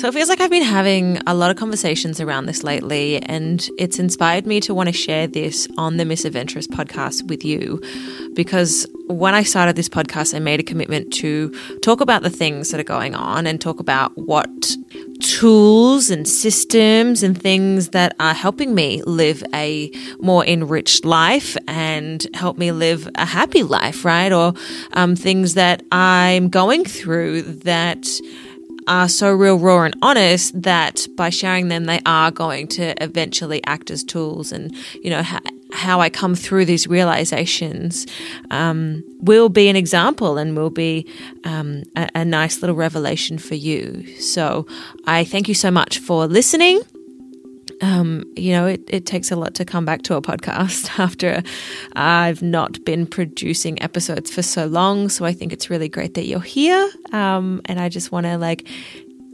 So it feels like I've been having a lot of conversations around this lately, and it's inspired me to want to share this on the Misadventurous podcast with you. Because when I started this podcast, I made a commitment to talk about the things that are going on and talk about what tools and systems and things that are helping me live a more enriched life and help me live a happy life, right? Or um, things that I'm going through that are so real, raw, and honest that by sharing them, they are going to eventually act as tools. And, you know, ha- how I come through these realizations um, will be an example and will be um, a, a nice little revelation for you. So I thank you so much for listening um, you know, it, it takes a lot to come back to a podcast after I've not been producing episodes for so long. So I think it's really great that you're here. Um, and I just want to like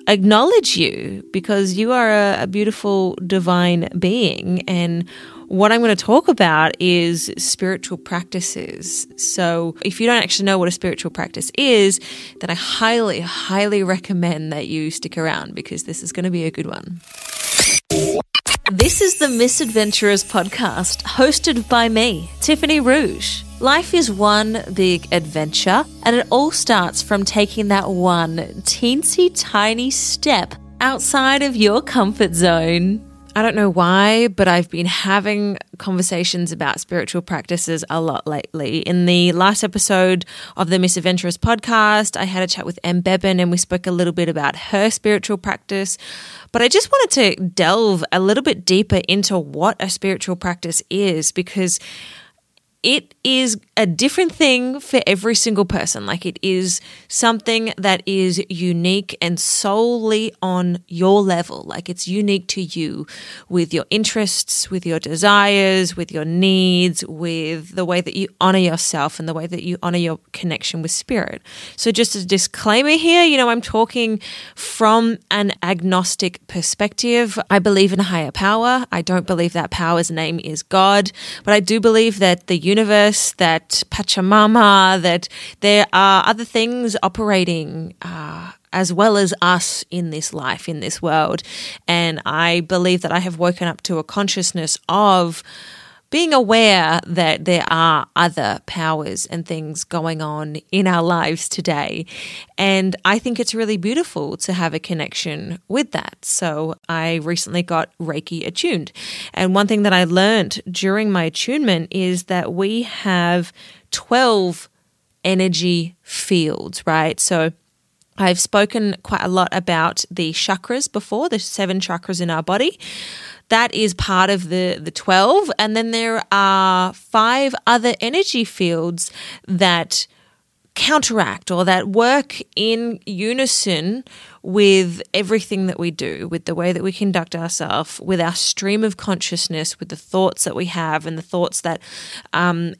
acknowledge you because you are a, a beautiful divine being. And what I'm going to talk about is spiritual practices. So, if you don't actually know what a spiritual practice is, then I highly, highly recommend that you stick around because this is going to be a good one. This is the Misadventurous podcast, hosted by me, Tiffany Rouge. Life is one big adventure, and it all starts from taking that one teensy tiny step outside of your comfort zone. I don't know why, but I've been having conversations about spiritual practices a lot lately. In the last episode of the Misadventurous podcast, I had a chat with Em Beban and we spoke a little bit about her spiritual practice. But I just wanted to delve a little bit deeper into what a spiritual practice is because it is a different thing for every single person. Like it is something that is unique and solely on your level. Like it's unique to you with your interests, with your desires, with your needs, with the way that you honor yourself and the way that you honor your connection with spirit. So, just a disclaimer here, you know, I'm talking from an agnostic perspective. I believe in a higher power. I don't believe that power's name is God, but I do believe that the universe, that Pachamama, that there are other things operating. Uh, as well as us in this life, in this world. And I believe that I have woken up to a consciousness of being aware that there are other powers and things going on in our lives today. And I think it's really beautiful to have a connection with that. So I recently got Reiki attuned. And one thing that I learned during my attunement is that we have 12 energy fields, right? So I've spoken quite a lot about the chakras before, the seven chakras in our body. That is part of the, the 12. And then there are five other energy fields that counteract or that work in unison with everything that we do, with the way that we conduct ourselves, with our stream of consciousness, with the thoughts that we have and the thoughts that um,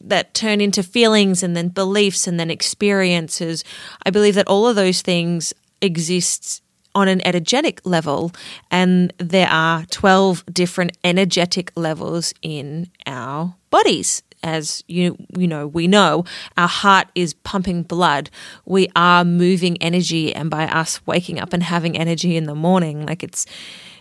that turn into feelings and then beliefs and then experiences. I believe that all of those things exist on an energetic level, and there are 12 different energetic levels in our bodies. As you you know, we know our heart is pumping blood. We are moving energy, and by us waking up and having energy in the morning, like it's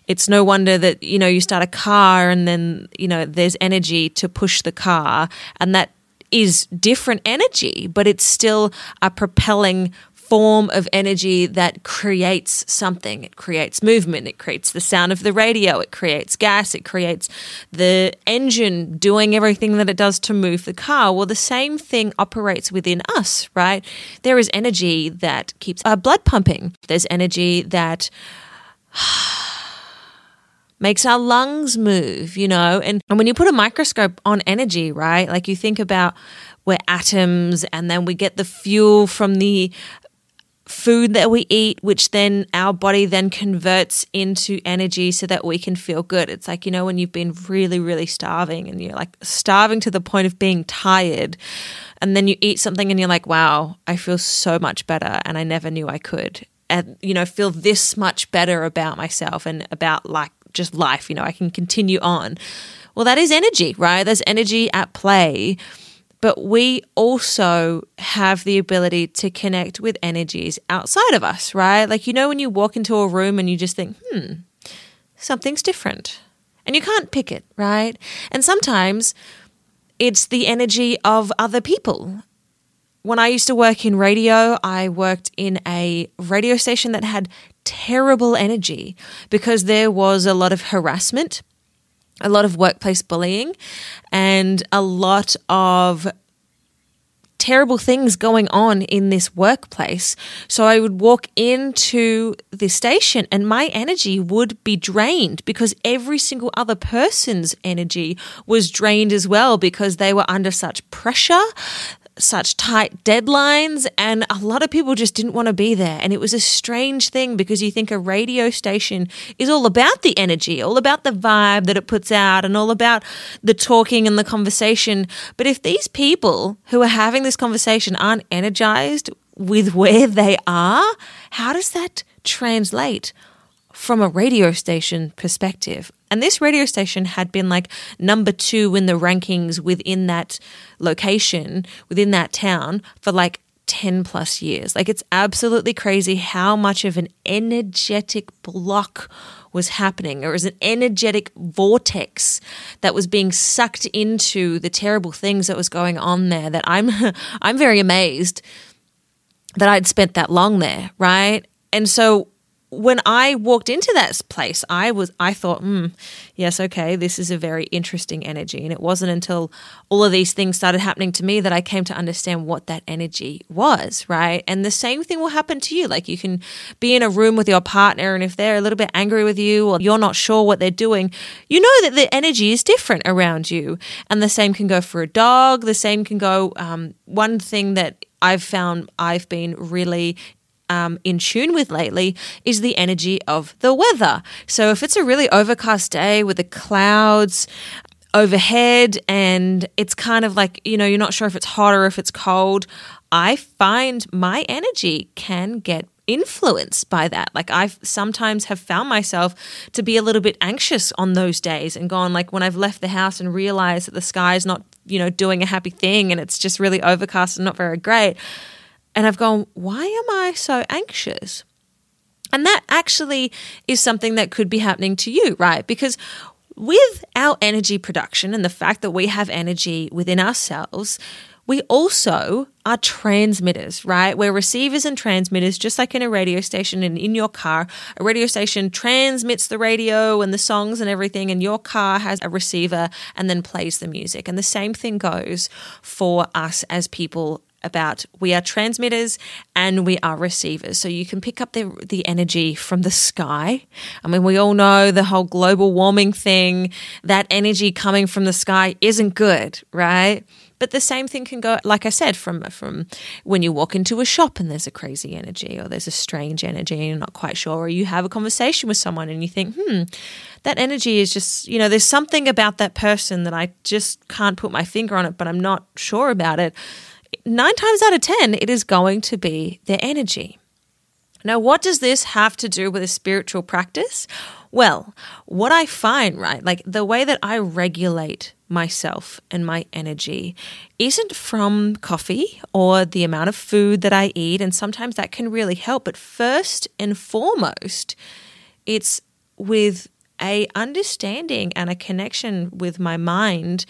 it's no wonder that you know you start a car and then you know there's energy to push the car and that is different energy but it's still a propelling form of energy that creates something. It creates movement, it creates the sound of the radio, it creates gas, it creates the engine doing everything that it does to move the car. Well, the same thing operates within us, right? There is energy that keeps our blood pumping, there's energy that. makes our lungs move, you know. And, and when you put a microscope on energy, right, like you think about we're atoms and then we get the fuel from the food that we eat, which then our body then converts into energy so that we can feel good. It's like, you know, when you've been really, really starving and you're like starving to the point of being tired, and then you eat something and you're like, wow, I feel so much better and I never knew I could. And, you know, feel this much better about myself and about like just life, you know, I can continue on. Well, that is energy, right? There's energy at play but we also have the ability to connect with energies outside of us, right? Like, you know, when you walk into a room and you just think, hmm, something's different. And you can't pick it, right? And sometimes it's the energy of other people. When I used to work in radio, I worked in a radio station that had terrible energy because there was a lot of harassment, a lot of workplace bullying, and a lot of terrible things going on in this workplace. So I would walk into the station and my energy would be drained because every single other person's energy was drained as well because they were under such pressure such tight deadlines, and a lot of people just didn't want to be there. And it was a strange thing because you think a radio station is all about the energy, all about the vibe that it puts out, and all about the talking and the conversation. But if these people who are having this conversation aren't energized with where they are, how does that translate from a radio station perspective? And this radio station had been like number two in the rankings within that location, within that town for like 10 plus years. Like it's absolutely crazy how much of an energetic block was happening. or was an energetic vortex that was being sucked into the terrible things that was going on there that I'm I'm very amazed that I'd spent that long there, right? And so when I walked into that place, I was I thought, hmm, yes, okay, this is a very interesting energy. And it wasn't until all of these things started happening to me that I came to understand what that energy was, right? And the same thing will happen to you. Like you can be in a room with your partner, and if they're a little bit angry with you or you're not sure what they're doing, you know that the energy is different around you. And the same can go for a dog. The same can go. Um, one thing that I've found I've been really um, in tune with lately is the energy of the weather. So if it's a really overcast day with the clouds, overhead and it's kind of like, you know, you're not sure if it's hot or if it's cold, I find my energy can get influenced by that. Like I sometimes have found myself to be a little bit anxious on those days and gone like when I've left the house and realized that the sky is not, you know, doing a happy thing and it's just really overcast and not very great. And I've gone, why am I so anxious? And that actually is something that could be happening to you, right? Because with our energy production and the fact that we have energy within ourselves, we also are transmitters, right? We're receivers and transmitters, just like in a radio station and in your car. A radio station transmits the radio and the songs and everything, and your car has a receiver and then plays the music. And the same thing goes for us as people about we are transmitters and we are receivers. So you can pick up the, the energy from the sky. I mean, we all know the whole global warming thing, that energy coming from the sky isn't good, right? But the same thing can go, like I said, from from when you walk into a shop and there's a crazy energy or there's a strange energy and you're not quite sure, or you have a conversation with someone and you think, hmm, that energy is just, you know, there's something about that person that I just can't put my finger on it, but I'm not sure about it nine times out of 10, it is going to be their energy. Now, what does this have to do with a spiritual practice? Well, what I find, right, like the way that I regulate myself and my energy isn't from coffee or the amount of food that I eat, and sometimes that can really help. But first and foremost, it's with a understanding and a connection with my mind,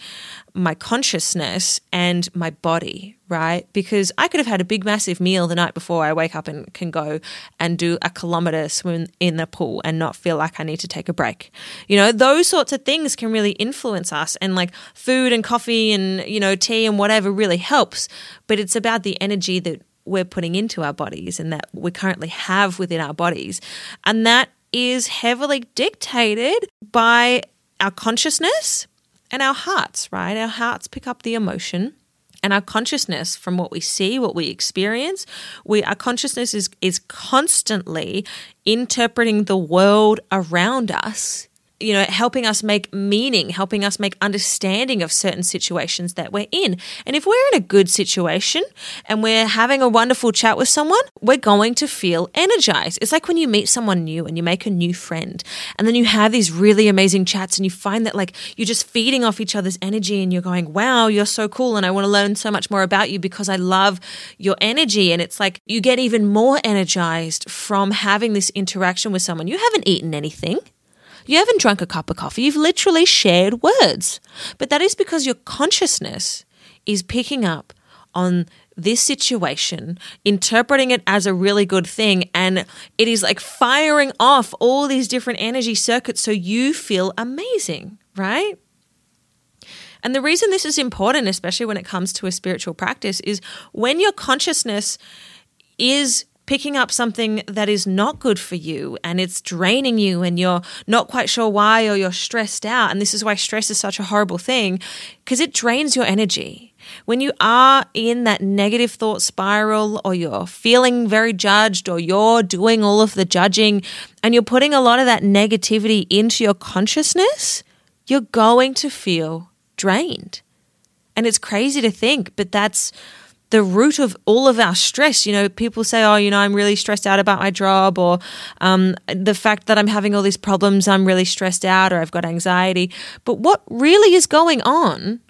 my consciousness and my body, right? Because I could have had a big massive meal the night before I wake up and can go and do a kilometer swim in the pool and not feel like I need to take a break. You know, those sorts of things can really influence us and like food and coffee and, you know, tea and whatever really helps, but it's about the energy that we're putting into our bodies and that we currently have within our bodies. And that is heavily dictated by our consciousness and our hearts, right? Our hearts pick up the emotion and our consciousness from what we see, what we experience. We our consciousness is is constantly interpreting the world around us you know, helping us make meaning, helping us make understanding of certain situations that we're in. And if we're in a good situation and we're having a wonderful chat with someone, we're going to feel energized. It's like when you meet someone new and you make a new friend and then you have these really amazing chats and you find that like you're just feeding off each other's energy and you're going, wow, you're so cool. And I want to learn so much more about you because I love your energy. And it's like you get even more energized from having this interaction with someone. You haven't eaten anything. You haven't drunk a cup of coffee, you've literally shared words. But that is because your consciousness is picking up on this situation, interpreting it as a really good thing, and it is like firing off all these different energy circuits so you feel amazing, right? And the reason this is important, especially when it comes to a spiritual practice, is when your consciousness is picking up something that is not good for you and it's draining you and you're not quite sure why or you're stressed out. And this is why stress is such a horrible thing because it drains your energy. When you are in that negative thought spiral or you're feeling very judged or you're doing all of the judging and you're putting a lot of that negativity into your consciousness, you're going to feel drained. And it's crazy to think, but that's the root of all of our stress. You know, people say, oh, you know, I'm really stressed out about my job, or um, the fact that I'm having all these problems, I'm really stressed out, or I've got anxiety. But what really is going on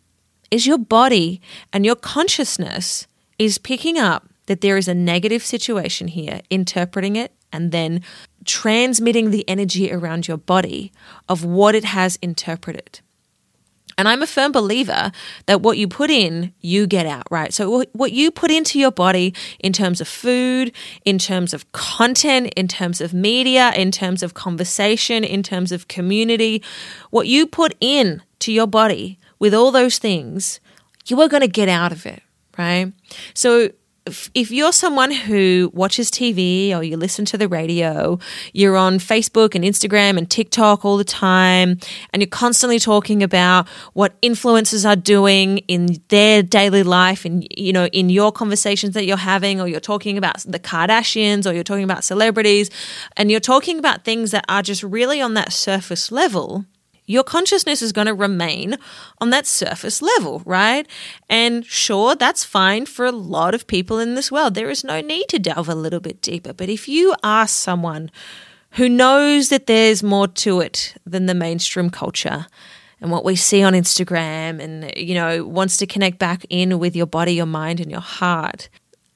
is your body and your consciousness is picking up that there is a negative situation here, interpreting it, and then transmitting the energy around your body of what it has interpreted. And I'm a firm believer that what you put in, you get out, right? So, what you put into your body in terms of food, in terms of content, in terms of media, in terms of conversation, in terms of community, what you put in to your body with all those things, you are going to get out of it, right? So, if you're someone who watches TV or you listen to the radio, you're on Facebook and Instagram and TikTok all the time, and you're constantly talking about what influencers are doing in their daily life and, you know, in your conversations that you're having, or you're talking about the Kardashians or you're talking about celebrities, and you're talking about things that are just really on that surface level, your consciousness is going to remain on that surface level, right? And sure, that's fine for a lot of people in this world. There is no need to delve a little bit deeper. But if you are someone who knows that there's more to it than the mainstream culture, and what we see on Instagram and you know wants to connect back in with your body your mind and your heart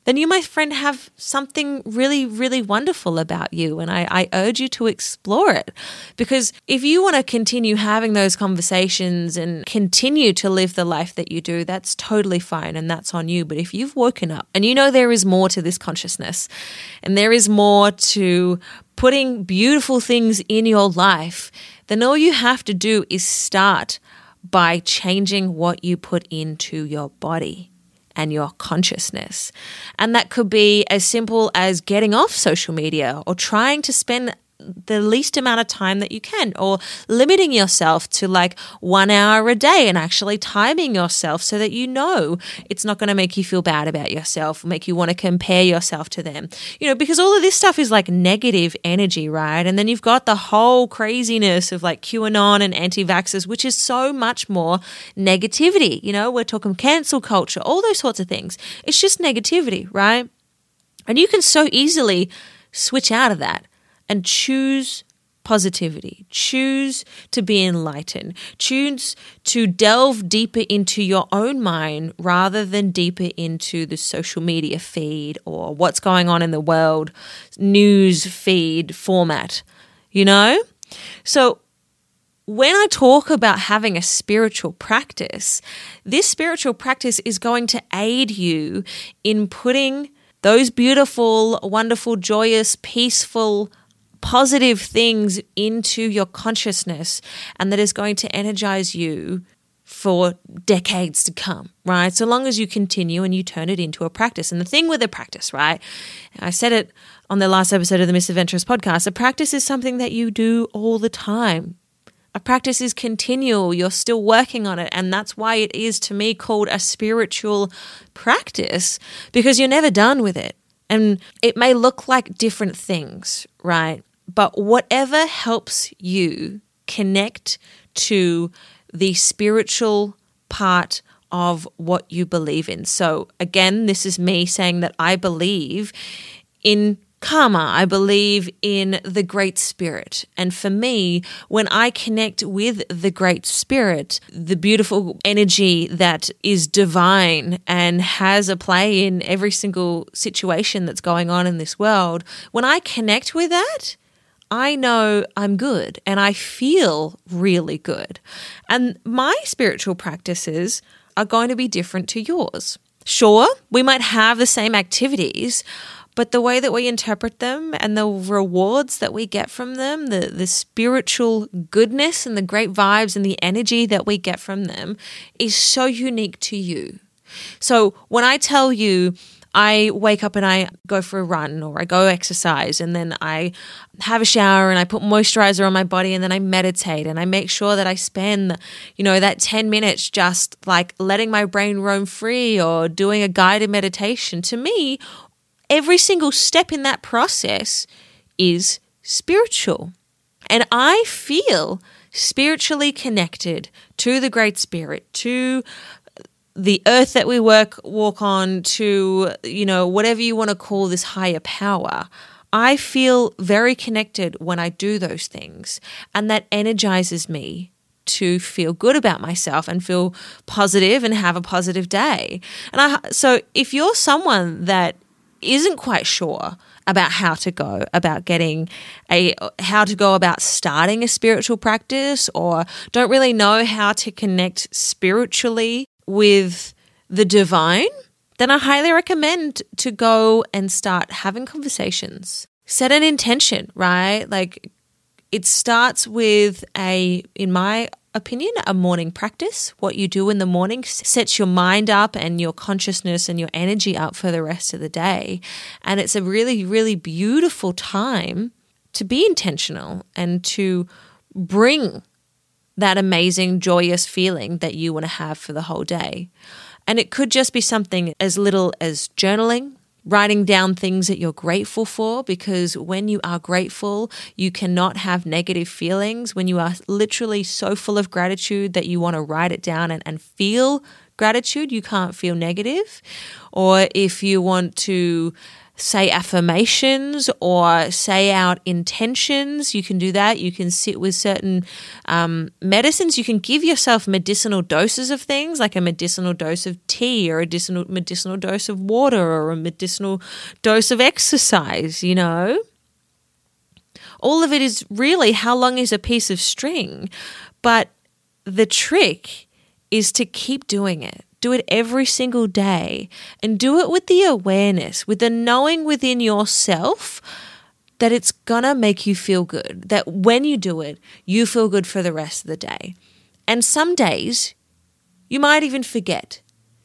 then you, my friend, have something really, really wonderful about you. And I, I urge you to explore it. Because if you want to continue having those conversations and continue to live the life that you do, that's totally fine and that's on you. But if you've woken up and you know there is more to this consciousness and there is more to putting beautiful things in your life, then all you have to do is start by changing what you put into your body and your consciousness. And that could be as simple as getting off social media or trying to spend the least amount of time that you can, or limiting yourself to like one hour a day and actually timing yourself so that you know it's not going to make you feel bad about yourself, make you want to compare yourself to them. You know, because all of this stuff is like negative energy, right? And then you've got the whole craziness of like QAnon and anti vaxxers, which is so much more negativity. You know, we're talking cancel culture, all those sorts of things. It's just negativity, right? And you can so easily switch out of that and choose positivity. Choose to be enlightened. Choose to delve deeper into your own mind rather than deeper into the social media feed or what's going on in the world news feed format. You know? So, when I talk about having a spiritual practice, this spiritual practice is going to aid you in putting those beautiful, wonderful, joyous, peaceful, positive things into your consciousness and that is going to energize you for decades to come, right? So long as you continue and you turn it into a practice. And the thing with a practice, right? I said it on the last episode of the Misadventurous podcast a practice is something that you do all the time. A practice is continual. You're still working on it. And that's why it is to me called a spiritual practice because you're never done with it. And it may look like different things, right? But whatever helps you connect to the spiritual part of what you believe in. So, again, this is me saying that I believe in karma. I believe in the Great Spirit. And for me, when I connect with the Great Spirit, the beautiful energy that is divine and has a play in every single situation that's going on in this world, when I connect with that, I know I'm good and I feel really good. And my spiritual practices are going to be different to yours. Sure, we might have the same activities, but the way that we interpret them and the rewards that we get from them, the, the spiritual goodness and the great vibes and the energy that we get from them is so unique to you. So when I tell you, I wake up and I go for a run or I go exercise and then I have a shower and I put moisturizer on my body and then I meditate and I make sure that I spend, you know, that 10 minutes just like letting my brain roam free or doing a guided meditation. To me, every single step in that process is spiritual. And I feel spiritually connected to the Great Spirit, to the earth that we work walk on to you know whatever you want to call this higher power. I feel very connected when i do those things and that energizes me to feel good about myself and feel positive and have a positive day. And i so if you're someone that isn't quite sure about how to go about getting a how to go about starting a spiritual practice or don't really know how to connect spiritually with the divine, then I highly recommend to go and start having conversations. Set an intention, right? Like it starts with a, in my opinion, a morning practice. What you do in the morning sets your mind up and your consciousness and your energy up for the rest of the day. And it's a really, really beautiful time to be intentional and to bring that amazing, joyous feeling that you want to have for the whole day. And it could just be something as little as journaling, writing down things that you're grateful for, because when you are grateful, you cannot have negative feelings. When you are literally so full of gratitude that you want to write it down and, and feel gratitude, you can't feel negative. Or if you want to say affirmations or say out intentions. You can do that. You can sit with certain um, medicines. You can give yourself medicinal doses of things, like a medicinal dose of tea or a medicinal, medicinal dose of water or a medicinal dose of exercise, you know? All of it is really how long is a piece of string? But the trick is to keep doing it. Do it every single day and do it with the awareness, with the knowing within yourself that it's gonna make you feel good. That when you do it, you feel good for the rest of the day. And some days, you might even forget.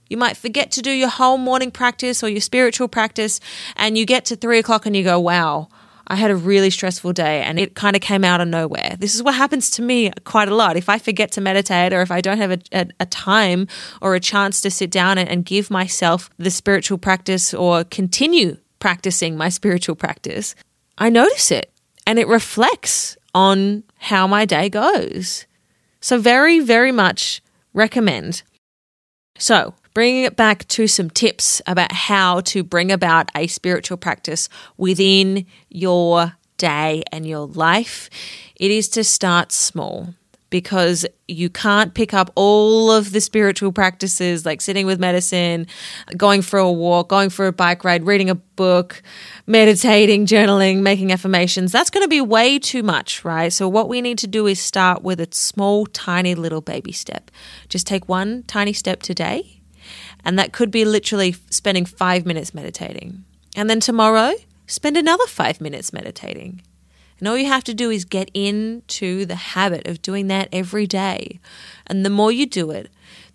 You might forget to do your whole morning practice or your spiritual practice, and you get to three o'clock and you go, wow, I had a really stressful day and it kind of came out of nowhere. This is what happens to me quite a lot. If I forget to meditate or if I don't have a, a, a time or a chance to sit down and, and give myself the spiritual practice or continue practicing my spiritual practice, I notice it and it reflects on how my day goes. So, very, very much recommend. So, bringing it back to some tips about how to bring about a spiritual practice within your day and your life, it is to start small because you can't pick up all of the spiritual practices like sitting with medicine, going for a walk, going for a bike ride, reading a book, meditating, journaling, making affirmations. That's going to be way too much, right? So, what we need to do is start with a small, tiny little baby step. Just take one tiny step today and that could be literally spending five minutes meditating. And then tomorrow, spend another five minutes meditating. And all you have to do is get into the habit of doing that every day. And the more you do it,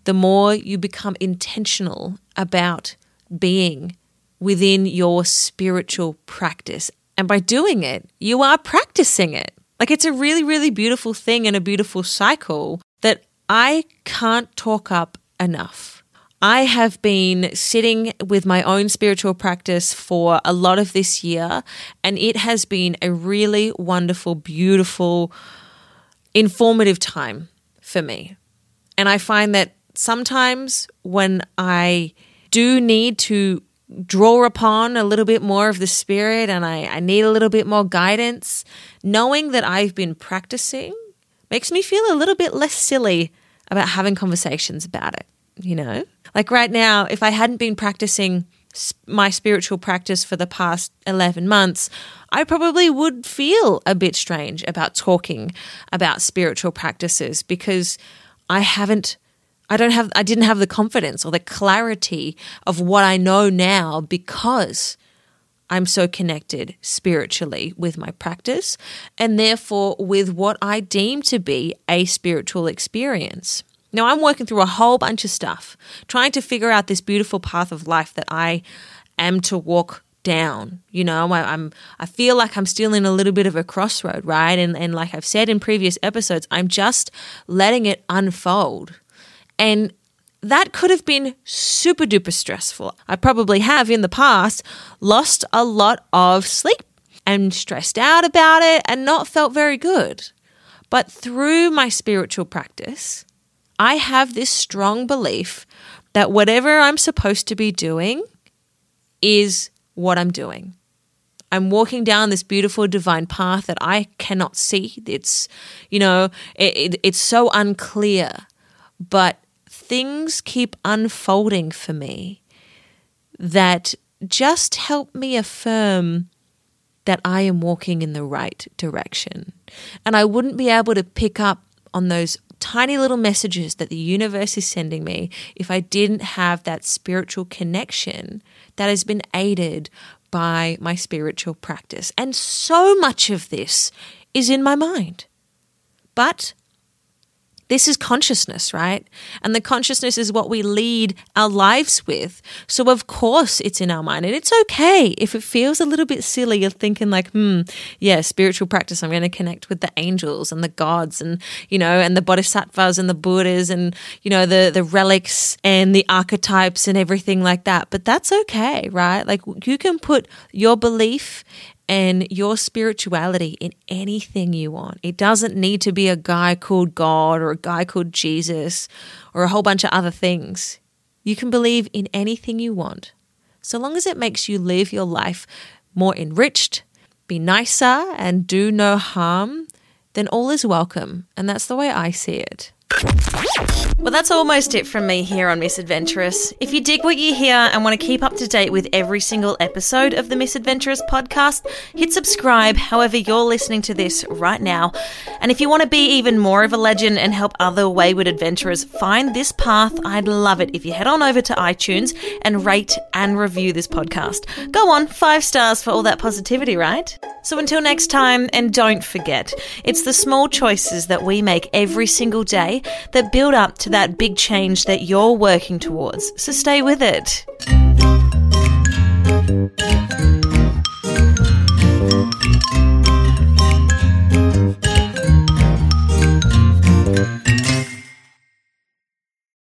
the more you become intentional about being within your spiritual practice. And by doing it, you are practicing it. Like it's a really, really beautiful thing and a beautiful cycle that I can't talk up enough. I have been sitting with my own spiritual practice for a lot of this year, and it has been a really wonderful, beautiful informative time for me. And I find that sometimes when I do need to draw upon a little bit more of the spirit and I, I need a little bit more guidance, knowing that I've been practicing makes me feel a little bit less silly about having conversations about it, you know? Like right now, if I hadn't been practicing my spiritual practice for the past 11 months, I probably would feel a bit strange about talking about spiritual practices because I haven't I don't have I didn't have the confidence or the clarity of what I know now because I'm so connected spiritually with my practice and therefore with what I deem to be a spiritual experience. Now, I'm working through a whole bunch of stuff, trying to figure out this beautiful path of life that I am to walk down. You know, I, am I feel like I'm still in a little bit of a crossroad, right? And and like I've said in previous episodes, I'm just letting it unfold. And that could have been super duper stressful. I probably have in the past lost a lot of sleep and stressed out about it and not felt very good. But through my spiritual practice, I have this strong belief that whatever I'm supposed to be doing is what I'm doing. I'm walking down this beautiful divine path that I cannot see. It's, you know, it, it, it's so unclear, but things keep unfolding for me that just help me affirm that I am walking in the right direction. And I wouldn't be able to pick up on those tiny little messages that the universe is sending me if I didn't have that spiritual connection that has been aided by my spiritual practice. And so much of this is in my mind. But this is consciousness, right? And the consciousness is what we lead our lives with. So, of course, it's in our mind. And it's okay if it feels a little bit silly. You're thinking, like, hmm, yeah, spiritual practice. I'm going to connect with the angels and the gods and, you know, and the bodhisattvas and the Buddhas and, you know, the, the relics and the archetypes and everything like that. But that's okay, right? Like, you can put your belief and your spirituality in anything you want. It doesn't need to be a guy called God or a guy called Jesus or a whole bunch of other things. You can believe in anything you want, so long as it makes you live your life more enriched, be nicer, and do no harm, then all is welcome. And that's the way I see it. Well, that's almost it from me here on Misadventurous. If you dig what you hear and want to keep up to date with every single episode of the Misadventurous podcast, hit subscribe however you're listening to this right now. And if you want to be even more of a legend and help other wayward adventurers find this path, I'd love it if you head on over to iTunes and rate and review this podcast. Go on, five stars for all that positivity, right? So until next time, and don't forget, it's the small choices that we make every single day that build up to that big change that you're working towards. So stay with it.